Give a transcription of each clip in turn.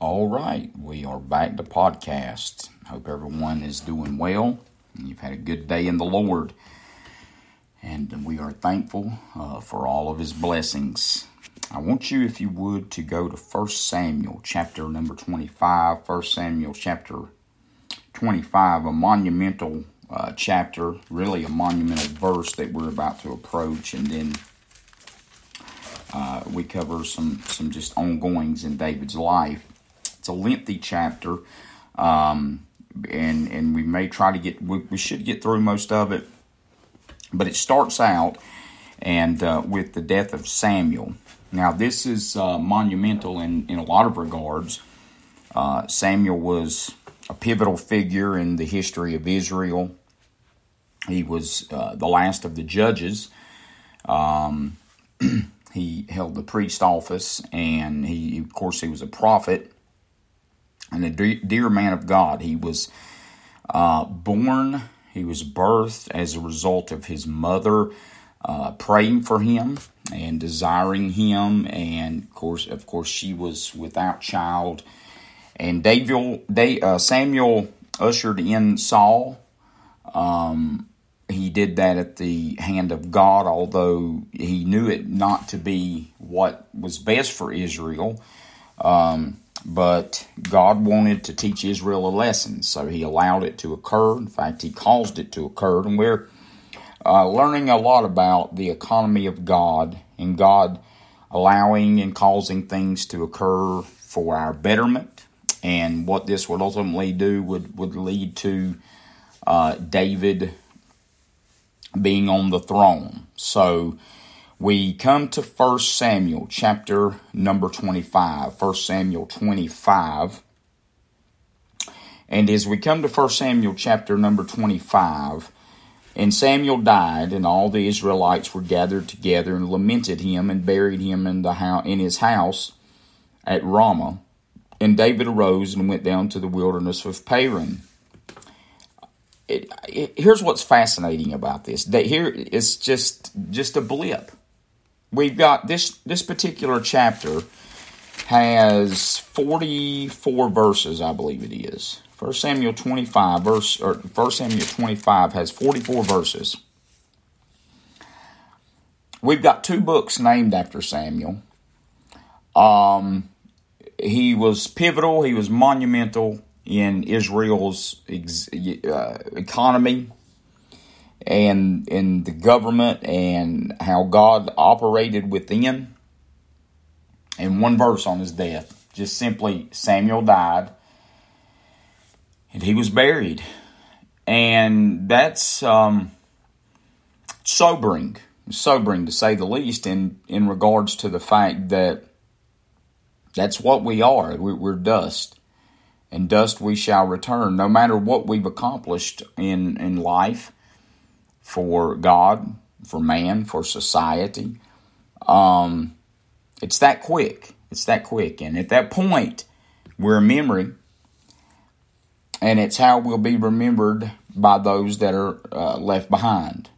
All right, we are back to podcast. Hope everyone is doing well. You've had a good day in the Lord, and we are thankful uh, for all of His blessings. I want you, if you would, to go to 1 Samuel chapter number 25. 1 Samuel chapter 25, a monumental uh, chapter, really a monumental verse that we're about to approach, and then uh, we cover some some just ongoings in David's life. It's a lengthy chapter, um, and and we may try to get we, we, should get through most of it, but it starts out and uh, with the death of Samuel. Now this is uh, monumental in in a lot of regards. Uh, Samuel was a pivotal figure in the history of Israel. He was uh, the last of the judges. Um, he held the priest office, and he, of course, he was a prophet and a dear man of God. He was uh, born, he was birthed as a result of his mother uh, praying for him and desiring him, and of course, of course, she was without child. And David, uh, Samuel ushered in Saul. Um, he did that at the hand of God, although he knew it not to be what was best for Israel. Um, but God wanted to teach Israel a lesson, so he allowed it to occur. In fact, he caused it to occur. And we're uh, learning a lot about the economy of God and God allowing and causing things to occur for our betterment. And what this would ultimately do would, would lead to uh, David being on the throne. So we come to 1 Samuel chapter number 25. 1 Samuel 25. And as we come to 1 Samuel chapter number 25, and Samuel died, and all the Israelites were gathered together and lamented him and buried him in, the house, in his house at Ramah. And David arose and went down to the wilderness of Paran it, it, here's what's fascinating about this. That here is just just a blip. We've got this this particular chapter has 44 verses, I believe it is. First Samuel 25 verse or First Samuel 25 has 44 verses. We've got two books named after Samuel. Um, he was pivotal. He was monumental in Israel's ex- uh, economy and in the government and how God operated within. And one verse on his death, just simply Samuel died and he was buried. And that's um, sobering, sobering to say the least, in, in regards to the fact that that's what we are. We're dust and dust we shall return. No matter what we've accomplished in, in life for God, for man, for society, um, it's that quick. It's that quick. And at that point, we're a memory, and it's how we'll be remembered by those that are uh, left behind.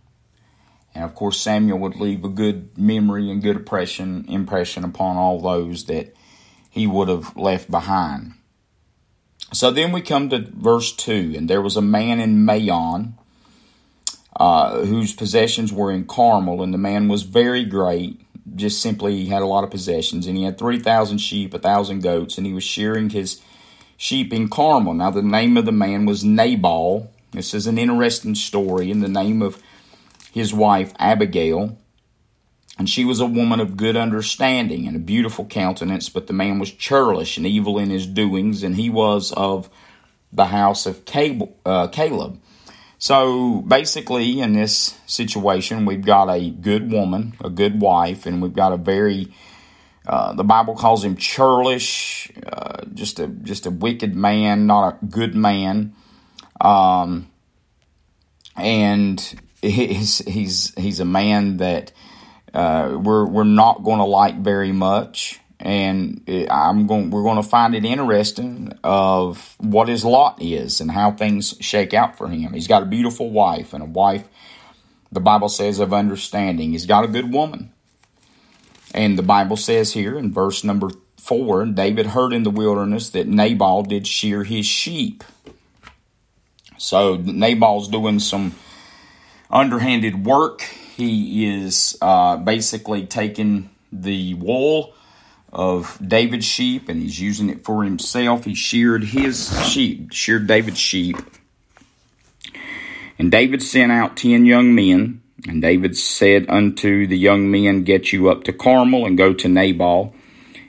And of course, Samuel would leave a good memory and good impression impression upon all those that he would have left behind. So then we come to verse 2 and there was a man in Maon uh, whose possessions were in Carmel, and the man was very great. Just simply, he had a lot of possessions, and he had 3,000 sheep, a 1,000 goats, and he was shearing his sheep in Carmel. Now, the name of the man was Nabal. This is an interesting story, in the name of his wife, Abigail. And she was a woman of good understanding and a beautiful countenance, but the man was churlish and evil in his doings, and he was of the house of uh, Caleb. So basically, in this situation, we've got a good woman, a good wife, and we've got a very uh, the Bible calls him churlish, uh, just a just a wicked man, not a good man, um, and he's he's he's a man that uh, we're we're not going to like very much, and I'm going we're going to find it interesting of what his lot is and how things shake out for him. He's got a beautiful wife and a wife. The Bible says of understanding. He's got a good woman, and the Bible says here in verse number 4 David heard in the wilderness that Nabal did shear his sheep. So Nabal's doing some underhanded work. He is uh, basically taking the wool of David's sheep and he's using it for himself. He sheared his sheep, sheared David's sheep. And David sent out ten young men. And David said unto the young men, Get you up to Carmel and go to Nabal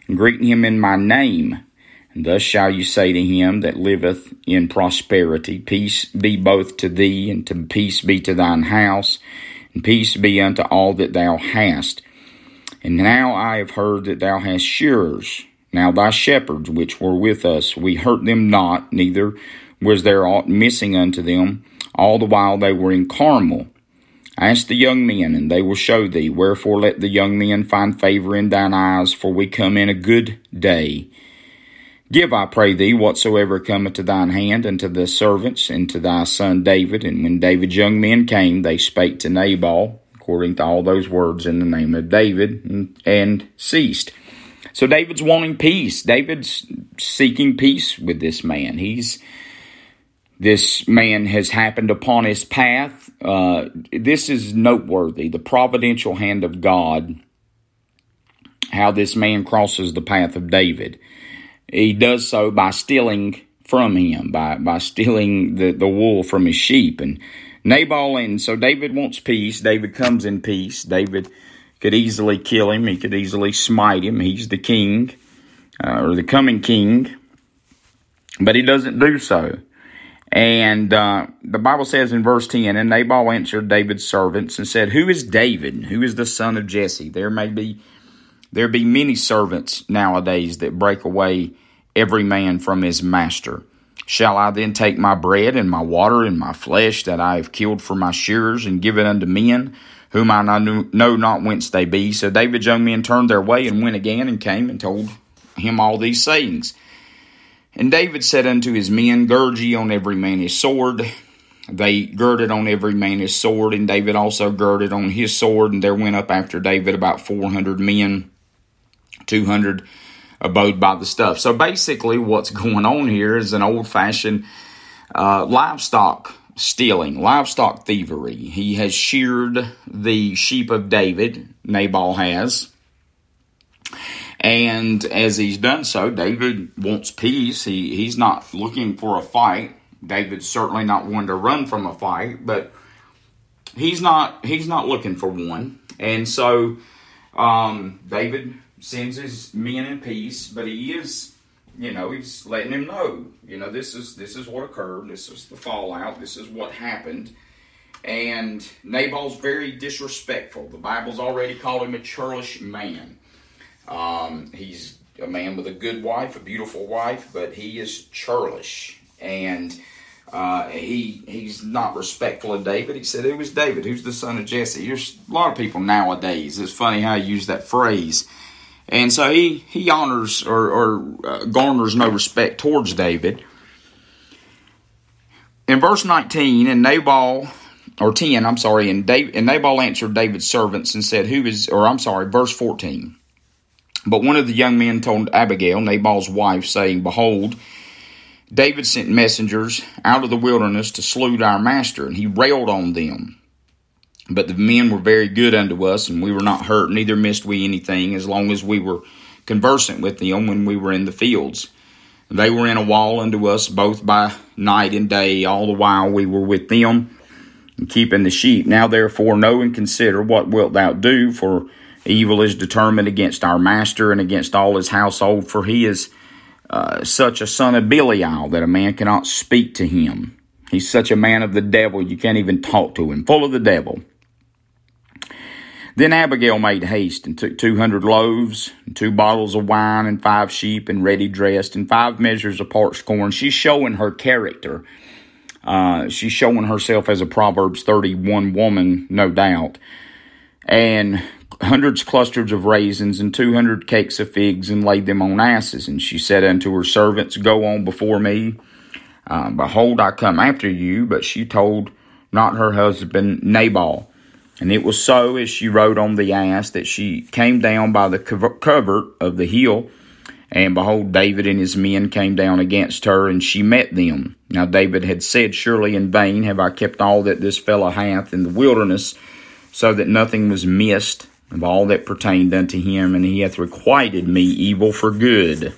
and greet him in my name. And thus shall you say to him that liveth in prosperity, Peace be both to thee, and to peace be to thine house, and peace be unto all that thou hast. And now I have heard that thou hast shearers. Now thy shepherds which were with us, we hurt them not, neither was there aught missing unto them, all the while they were in Carmel. Ask the young men, and they will show thee. Wherefore let the young men find favor in thine eyes, for we come in a good day. Give, I pray thee, whatsoever cometh to thine hand, unto the servants, and to thy son David. And when David's young men came, they spake to Nabal, according to all those words in the name of David, and, ceased. So David's wanting peace. David's seeking peace with this man. He's this man has happened upon his path. Uh, this is noteworthy. The providential hand of God, how this man crosses the path of David. He does so by stealing from him, by, by stealing the, the wool from his sheep. And Nabal, and so David wants peace. David comes in peace. David could easily kill him, he could easily smite him. He's the king, uh, or the coming king. But he doesn't do so. And uh, the Bible says in verse 10, And Nabal answered David's servants and said, Who is David? Who is the son of Jesse? There may be there be many servants nowadays that break away every man from his master. Shall I then take my bread and my water and my flesh that I have killed for my shearers and give it unto men, whom I know not whence they be? So David's young men turned their way and went again and came and told him all these sayings. And David said unto his men, Gird ye on every man his sword. They girded on every man his sword, and David also girded on his sword. And there went up after David about 400 men, 200 abode by the stuff. So basically, what's going on here is an old fashioned uh, livestock stealing, livestock thievery. He has sheared the sheep of David, Nabal has. And as he's done so, David wants peace. He, he's not looking for a fight. David's certainly not one to run from a fight, but he's not he's not looking for one. And so um, David sends his men in peace, but he is, you know, he's letting him know, you know, this is this is what occurred, this is the fallout, this is what happened. And Nabal's very disrespectful. The Bible's already called him a churlish man. Um, he's a man with a good wife, a beautiful wife, but he is churlish. And uh, he he's not respectful of David. He said, "Who was David? Who's the son of Jesse?" There's a lot of people nowadays. It's funny how you use that phrase, and so he he honors or, or uh, garners no respect towards David. In verse 19, and Nabal or 10, I'm sorry, and, David, and Nabal answered David's servants and said, "Who is?" Or I'm sorry, verse 14. But one of the young men told Abigail, Nabal's wife, saying, Behold, David sent messengers out of the wilderness to salute our master, and he railed on them. But the men were very good unto us, and we were not hurt, neither missed we anything, as long as we were conversant with them when we were in the fields. They were in a wall unto us both by night and day, all the while we were with them, and keeping the sheep. Now therefore know and consider what wilt thou do, for Evil is determined against our master and against all his household, for he is uh, such a son of Belial that a man cannot speak to him. He's such a man of the devil, you can't even talk to him, full of the devil. Then Abigail made haste and took two hundred loaves, and two bottles of wine, and five sheep, and ready dressed, and five measures of parched corn. She's showing her character. Uh, she's showing herself as a Proverbs 31 woman, no doubt. And hundreds clusters of raisins and two hundred cakes of figs and laid them on asses. And she said unto her servants, Go on before me. Uh, Behold, I come after you. But she told not her husband Nabal. And it was so as she rode on the ass that she came down by the covert of the hill And behold, David and his men came down against her, and she met them. Now David had said, Surely in vain have I kept all that this fellow hath in the wilderness, so that nothing was missed of all that pertained unto him, and he hath requited me evil for good.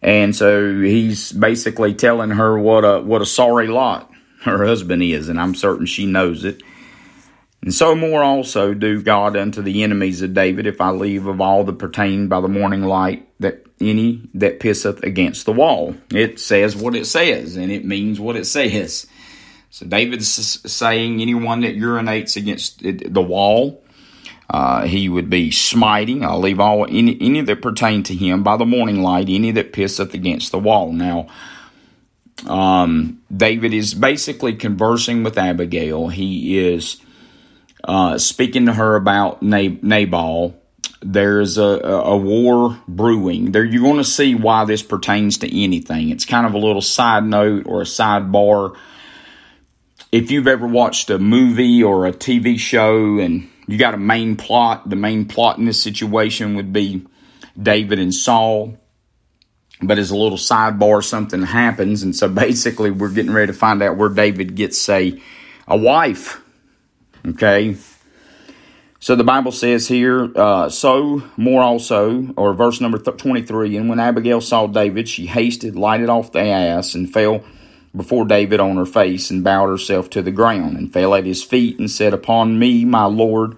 And so he's basically telling her what a what a sorry lot her husband is, and I'm certain she knows it. And so more also do God unto the enemies of David, if I leave of all that pertain by the morning light, that any that pisseth against the wall. It says what it says, and it means what it says. So David's saying anyone that urinates against the wall, uh, he would be smiting. I'll leave all any, any that pertain to him by the morning light, any that pisseth against the wall. Now, um, David is basically conversing with Abigail. He is uh, speaking to her about Nabal. There's a, a war brewing. There, you're going to see why this pertains to anything. It's kind of a little side note or a sidebar. If you've ever watched a movie or a TV show and you got a main plot, the main plot in this situation would be David and Saul. But as a little sidebar, something happens, and so basically we're getting ready to find out where David gets a a wife Okay. So the Bible says here, uh, so more also, or verse number 23, and when Abigail saw David, she hasted, lighted off the ass, and fell before David on her face, and bowed herself to the ground, and fell at his feet, and said, Upon me, my Lord,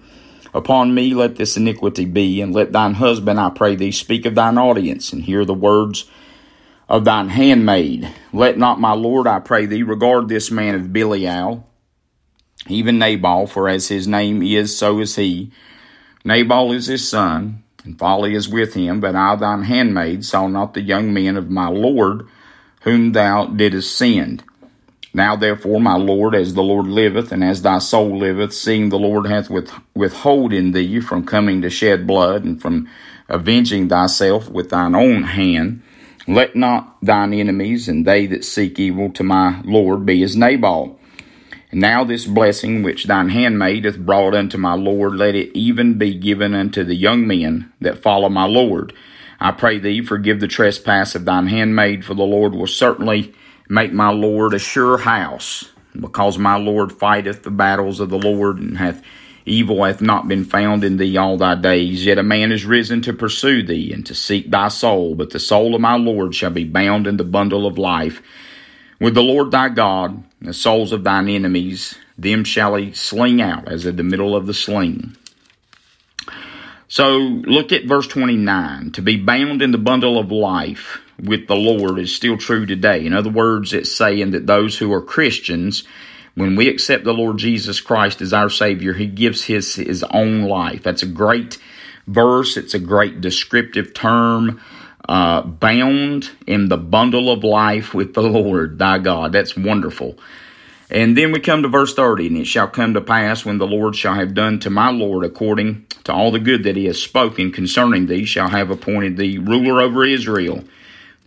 upon me let this iniquity be, and let thine husband, I pray thee, speak of thine audience, and hear the words of thine handmaid. Let not my Lord, I pray thee, regard this man of Belial, even Nabal, for as his name is, so is he. Nabal is his son, and folly is with him, but I, thine handmaid, saw not the young men of my Lord, whom thou didst send. Now therefore, my Lord, as the Lord liveth, and as thy soul liveth, seeing the Lord hath with, withhold in thee from coming to shed blood, and from avenging thyself with thine own hand, let not thine enemies and they that seek evil to my Lord be as Nabal and now this blessing which thine handmaid hath brought unto my Lord, let it even be given unto the young men that follow my Lord. I pray thee, forgive the trespass of thine handmaid, for the Lord will certainly make my Lord a sure house, because my Lord fighteth the battles of the Lord, and hath evil hath not been found in thee all thy days. Yet a man is risen to pursue thee, and to seek thy soul, but the soul of my Lord shall be bound in the bundle of life. With the Lord thy God, the souls of thine enemies, them shall he sling out as in the middle of the sling. So look at verse 29. To be bound in the bundle of life with the Lord is still true today. In other words, it's saying that those who are Christians, when we accept the Lord Jesus Christ as our Savior, He gives His, His own life. That's a great verse. It's a great descriptive term uh, bound in the bundle of life with the Lord thy God. That's wonderful. And then we come to verse 30, and it shall come to pass when the Lord shall have done to my Lord according to all the good that he has spoken concerning thee, shall have appointed thee ruler over Israel,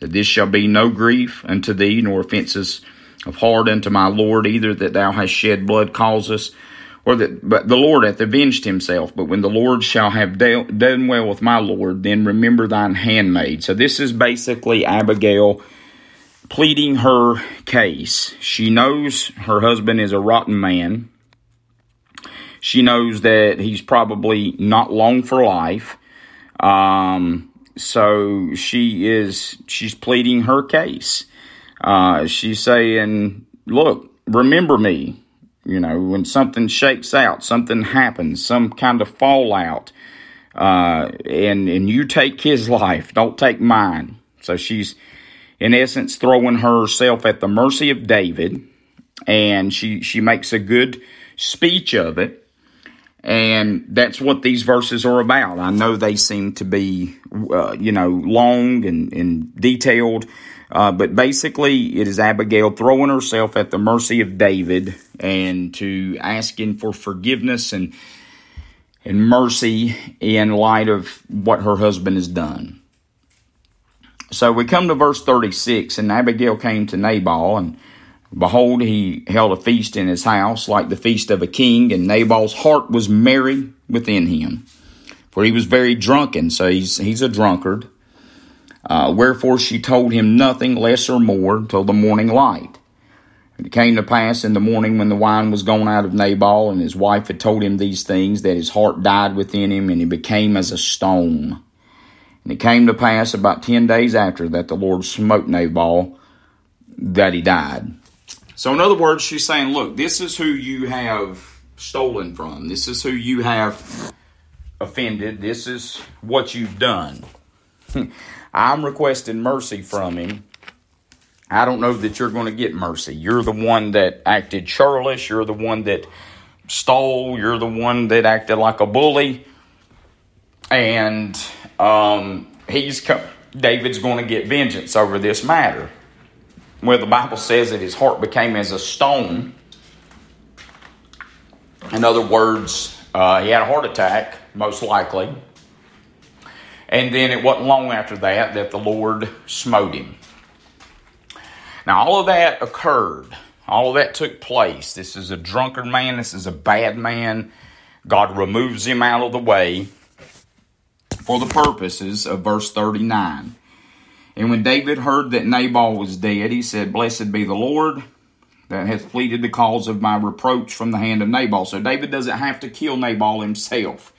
that this shall be no grief unto thee, nor offenses of heart unto my Lord, either that thou hast shed blood causes or that but the Lord hath avenged himself. But when the Lord shall have done well with my Lord, then remember thine handmaid. So this is basically Abigail pleading her case. She knows her husband is a rotten man. She knows that he's probably not long for life. Um, so she is she's pleading her case. Uh, she's saying, "Look, remember me. You know, when something shakes out, something happens, some kind of fallout, uh, and and you take his life, don't take mine. So she's, in essence, throwing herself at the mercy of David, and she she makes a good speech of it, and that's what these verses are about. I know they seem to be, uh, you know, long and and detailed. Uh, but basically, it is Abigail throwing herself at the mercy of David and to asking for forgiveness and and mercy in light of what her husband has done. So we come to verse 36, and Abigail came to Nabal, and behold, he held a feast in his house, like the feast of a king, and Nabal's heart was merry within him. for he was very drunken. So he's, he's a drunkard. Uh, wherefore she told him nothing less or more till the morning light. And it came to pass in the morning when the wine was gone out of Nabal, and his wife had told him these things, that his heart died within him, and he became as a stone. And it came to pass about ten days after that the Lord smote Nabal, that he died. So, in other words, she's saying, Look, this is who you have stolen from. This is who you have offended. This is what you've done. I'm requesting mercy from him. I don't know that you're going to get mercy. You're the one that acted churlish. You're the one that stole. You're the one that acted like a bully. And um, he's David's going to get vengeance over this matter. Well, the Bible says that his heart became as a stone. In other words, uh, he had a heart attack, most likely. And then it wasn't long after that that the Lord smote him. Now, all of that occurred. All of that took place. This is a drunkard man. This is a bad man. God removes him out of the way for the purposes of verse 39. And when David heard that Nabal was dead, he said, Blessed be the Lord that hath pleaded the cause of my reproach from the hand of Nabal. So David doesn't have to kill Nabal himself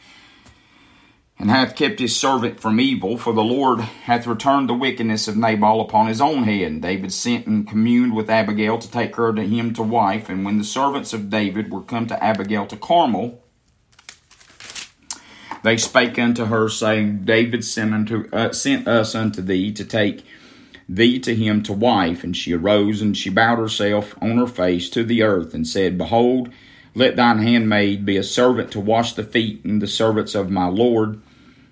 and hath kept his servant from evil, for the Lord hath returned the wickedness of Nabal upon his own head. And David sent and communed with Abigail to take her to him to wife. And when the servants of David were come to Abigail to Carmel, they spake unto her, saying, David sent, unto, uh, sent us unto thee to take thee to him to wife. And she arose and she bowed herself on her face to the earth and said, Behold, let thine handmaid be a servant to wash the feet and the servants of my Lord.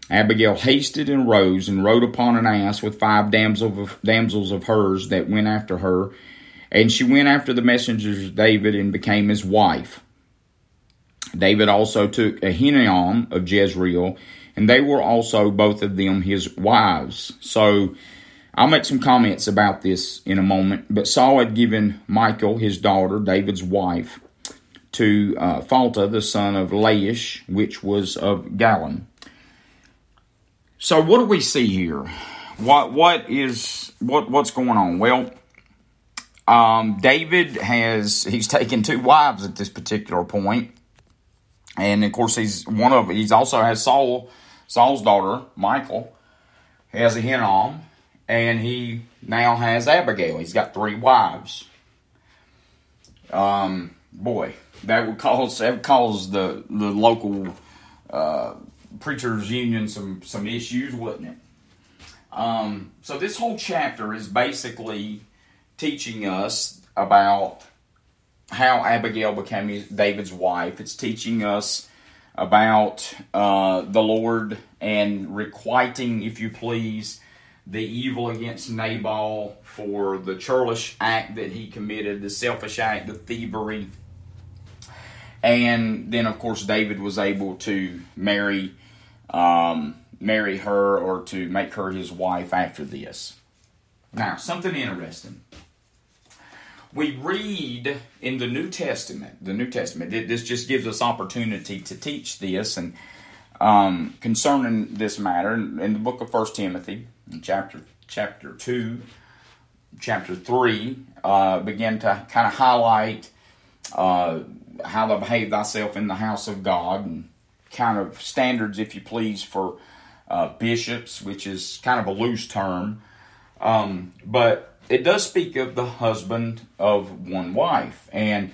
Abigail hasted and rose and rode upon an ass with five damsels of, damsels of hers that went after her. And she went after the messengers of David and became his wife. David also took Ahinoam of Jezreel, and they were also both of them his wives. So I'll make some comments about this in a moment. But Saul had given Michal, his daughter, David's wife, to uh, Phalta, the son of Laish, which was of Gallim. So what do we see here? What what is what what's going on? Well, um, David has he's taken two wives at this particular point, and of course he's one of he's also has Saul Saul's daughter Michal he has Ahinoam, and he now has Abigail. He's got three wives. Um, boy, that would cause that would cause the the local uh, preachers union some some issues, wouldn't it? Um, so this whole chapter is basically teaching us about how Abigail became David's wife. It's teaching us about uh, the Lord and requiting, if you please, the evil against Nabal for the churlish act that he committed, the selfish act, the thievery. And then, of course, David was able to marry um, marry her or to make her his wife after this. Now, something interesting. We read in the New Testament, the New Testament, this just gives us opportunity to teach this and um, concerning this matter in, the book of First Timothy, chapter chapter two, chapter three, uh, begin to kind of highlight uh, how to behave thyself in the house of God and kind of standards, if you please, for uh, bishops, which is kind of a loose term. Um, but it does speak of the husband of one wife. And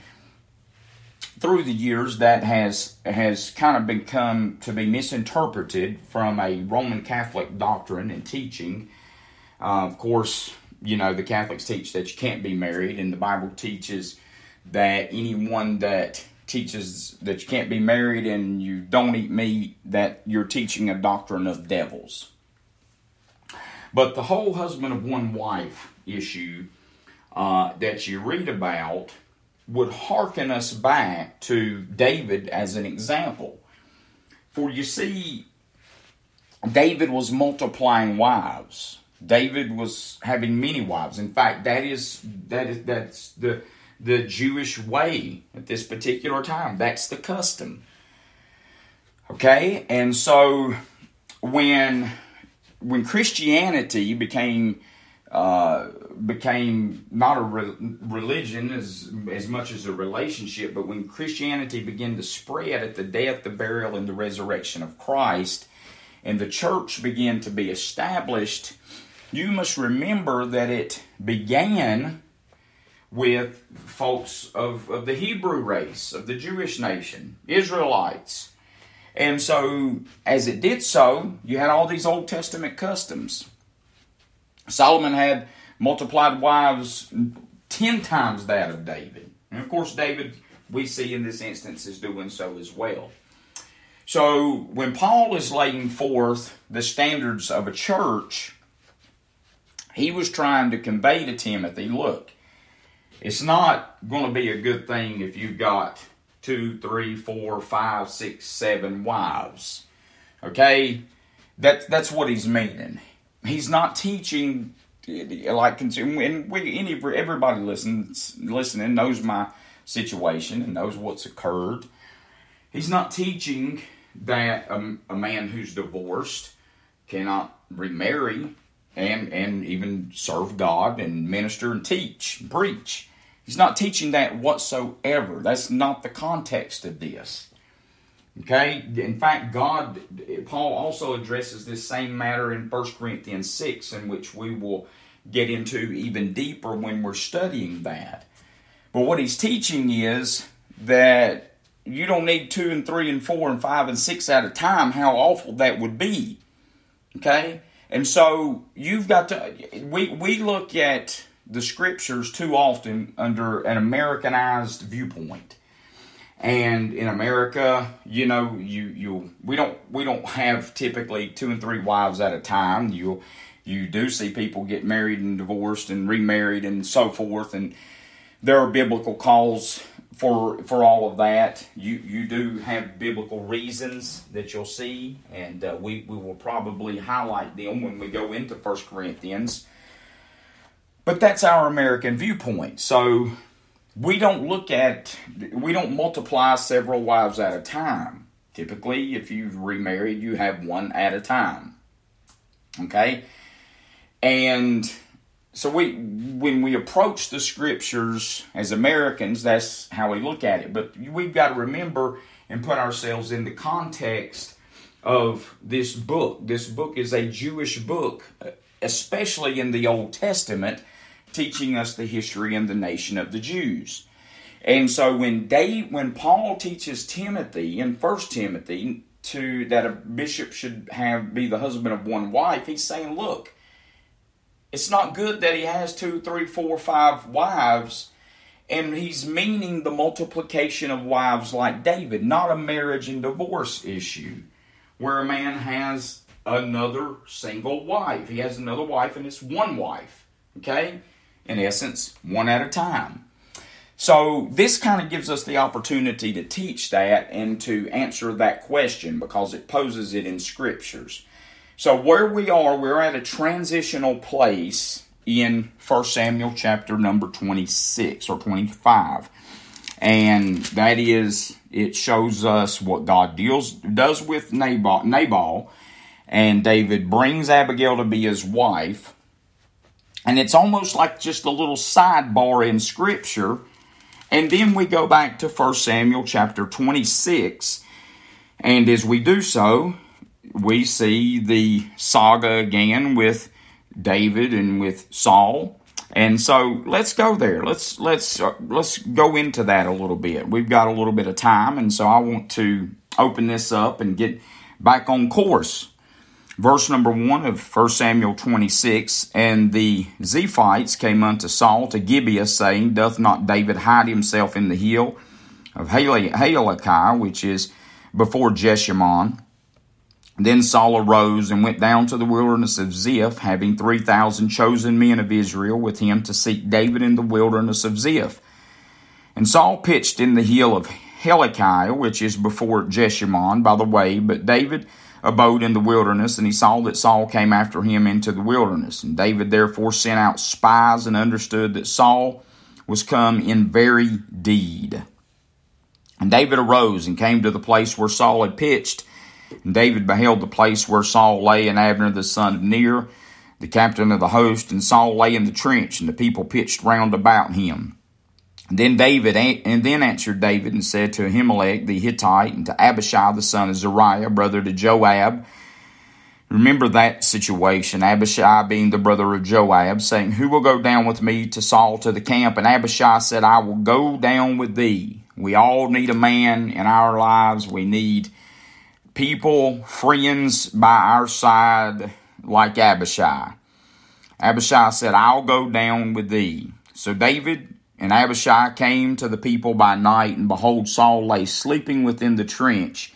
through the years, that has has kind of become to be misinterpreted from a Roman Catholic doctrine and teaching. Uh, of course, you know the Catholics teach that you can't be married, and the Bible teaches that anyone that teaches that you can't be married and you don't eat meat, that you're teaching a doctrine of devils. But the whole husband of one wife issue uh, that you read about would hearken us back to David as an example. For you see, David was multiplying wives. David was having many wives. In fact, that is that is that's the the Jewish way at this particular time. That's the custom. Okay, and so when when Christianity became became not a re- religion as as much as a relationship, but when Christianity began to spread at the death, the burial, and the resurrection of Christ, and the church began to be established, you must remember that it began with folks of, of the Hebrew race, of the Jewish nation, Israelites. And so, as it did so, you had all these Old Testament customs. Solomon had multiplied wives ten times that of David. And of course, David, we see in this instance, is doing so as well. So, when Paul is laying forth the standards of a church, he was trying to convey to Timothy look, it's not going to be a good thing if you've got two, three, four, five, six, seven wives. Okay? That, that's what he's meaning. He's not teaching like and we any everybody listens listening knows my situation and knows what's occurred. He's not teaching that a, a man who's divorced cannot remarry and and even serve God and minister and teach and preach. He's not teaching that whatsoever. That's not the context of this. Okay? In fact, God, Paul also addresses this same matter in 1 Corinthians 6, in which we will get into even deeper when we're studying that. But what he's teaching is that you don't need two and three and four and five and six at a time, how awful that would be. Okay? And so you've got to, we, we look at the scriptures too often under an Americanized viewpoint. And in America, you know, you you we don't we don't have typically two and three wives at a time. You you do see people get married and divorced and remarried and so forth, and there are biblical calls for for all of that. You you do have biblical reasons that you'll see, and uh, we we will probably highlight them when we go into First Corinthians. But that's our American viewpoint. So we don't look at, we don't multiply several wives at a time. Typically, if you've remarried, you have one at a time. Okay? And so we when we approach the scriptures as Americans, that's how we look at it. But we've got to remember and put ourselves in the context of this book. This book is a Jewish book, especially in the Old Testament teaching us the history and the nation of the Jews. And so when Dave, when Paul teaches Timothy in First Timothy to that a bishop should have be the husband of one wife, he's saying, look, it's not good that he has two, three, four, five wives, and he's meaning the multiplication of wives like David, not a marriage and divorce issue, where a man has another single wife. He has another wife and it's one wife. Okay? In essence, one at a time. So, this kind of gives us the opportunity to teach that and to answer that question because it poses it in scriptures. So, where we are, we're at a transitional place in 1 Samuel chapter number 26 or 25. And that is, it shows us what God deals does with Nabal, Nabal and David brings Abigail to be his wife and it's almost like just a little sidebar in Scripture. And then we go back to 1 Samuel chapter 26. And as we do so, we see the saga again with David and with Saul. And so let's go there. Let's let's uh, let's go into that a little bit. We've got a little bit of time and so I want to open this up and get back on course Verse number 1 of 1 Samuel 26 And the Ziphites came unto Saul to Gibeah, saying, Doth not David hide himself in the hill of Halakah, which is before Jeshimon? Then Saul arose and went down to the wilderness of Ziph, having 3,000 chosen men of Israel with him to seek David in the wilderness of Ziph. And Saul pitched in the hill of Halakah, which is before Jeshimon, by the way, but David abode in the wilderness, and he saw that Saul came after him into the wilderness. And David therefore sent out spies and understood that Saul was come in very deed. And David arose and came to the place where Saul had pitched, And David beheld the place where Saul lay, and Abner the son of Ner, the captain of the host, and Saul lay in the trench, and the people pitched round about him. Then David and then answered David and said to Ahimelech the Hittite and to Abishai the son of Zeruiah, brother to Joab. Remember that situation, Abishai being the brother of Joab, saying, Who will go down with me to Saul to the camp? And Abishai said, I will go down with thee. We all need a man in our lives. We need people, friends by our side like Abishai. Abishai said, I'll go down with thee. So David and Abishai came to the people by night, and behold, Saul lay sleeping within the trench,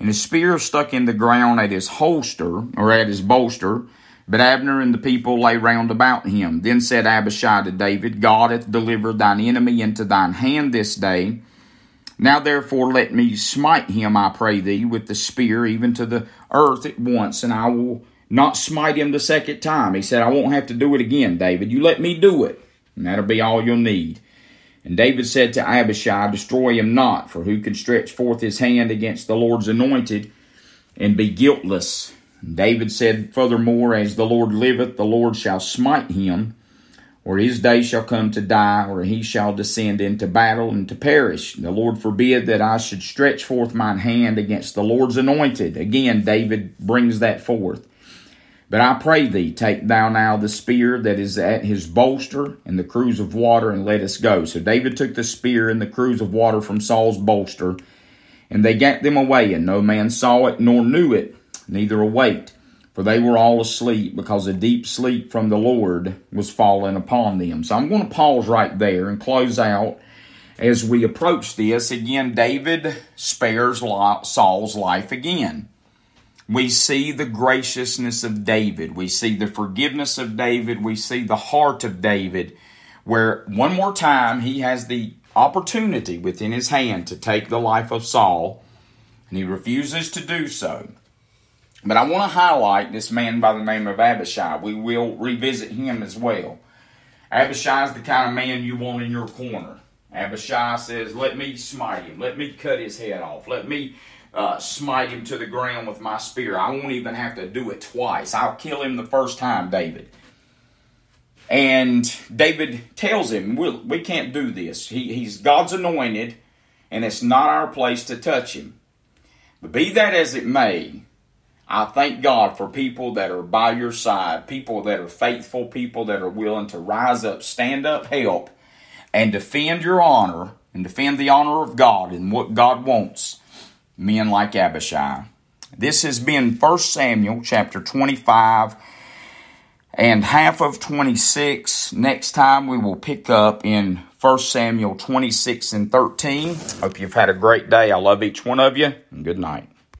and his spear stuck in the ground at his holster, or at his bolster. But Abner and the people lay round about him. Then said Abishai to David, God hath delivered thine enemy into thine hand this day. Now therefore let me smite him, I pray thee, with the spear, even to the earth at once, and I will not smite him the second time. He said, I won't have to do it again, David. You let me do it and that'll be all you'll need. And David said to Abishai, Destroy him not, for who can stretch forth his hand against the Lord's anointed and be guiltless? And David said furthermore, As the Lord liveth, the Lord shall smite him, or his day shall come to die, or he shall descend into battle and to perish. The Lord forbid that I should stretch forth mine hand against the Lord's anointed. Again, David brings that forth. But I pray thee, take thou now the spear that is at his bolster and the cruse of water, and let us go. So David took the spear and the cruse of water from Saul's bolster, and they gat them away, and no man saw it nor knew it, neither awaked, for they were all asleep, because a deep sleep from the Lord was fallen upon them. So I'm going to pause right there and close out as we approach this. Again, David spares Saul's life again we see the graciousness of David. We see the forgiveness of David. We see the heart of David, where one more time he has the opportunity within his hand to take the life of Saul, and he refuses to do so. But I want to highlight this man by the name of Abishai. We will revisit him as well. Abishai is the kind of man you want in your corner. Abishai says, Let me smite him. Let me cut his head off. Let me uh, smite him to the ground with my spear. I won't even have to do it twice. I'll kill him the first time, David. And David tells him, we, we can't do this. He, he's God's anointed, and it's not our place to touch him. But be that as it may, I thank God for people that are by your side, people that are faithful, people that are willing to rise up, stand up, help, and defend your honor and defend the honor of God and what God wants men like Abishai. This has been 1 Samuel chapter 25 and half of 26. Next time we will pick up in 1 Samuel 26 and 13. Hope you've had a great day. I love each one of you, good night.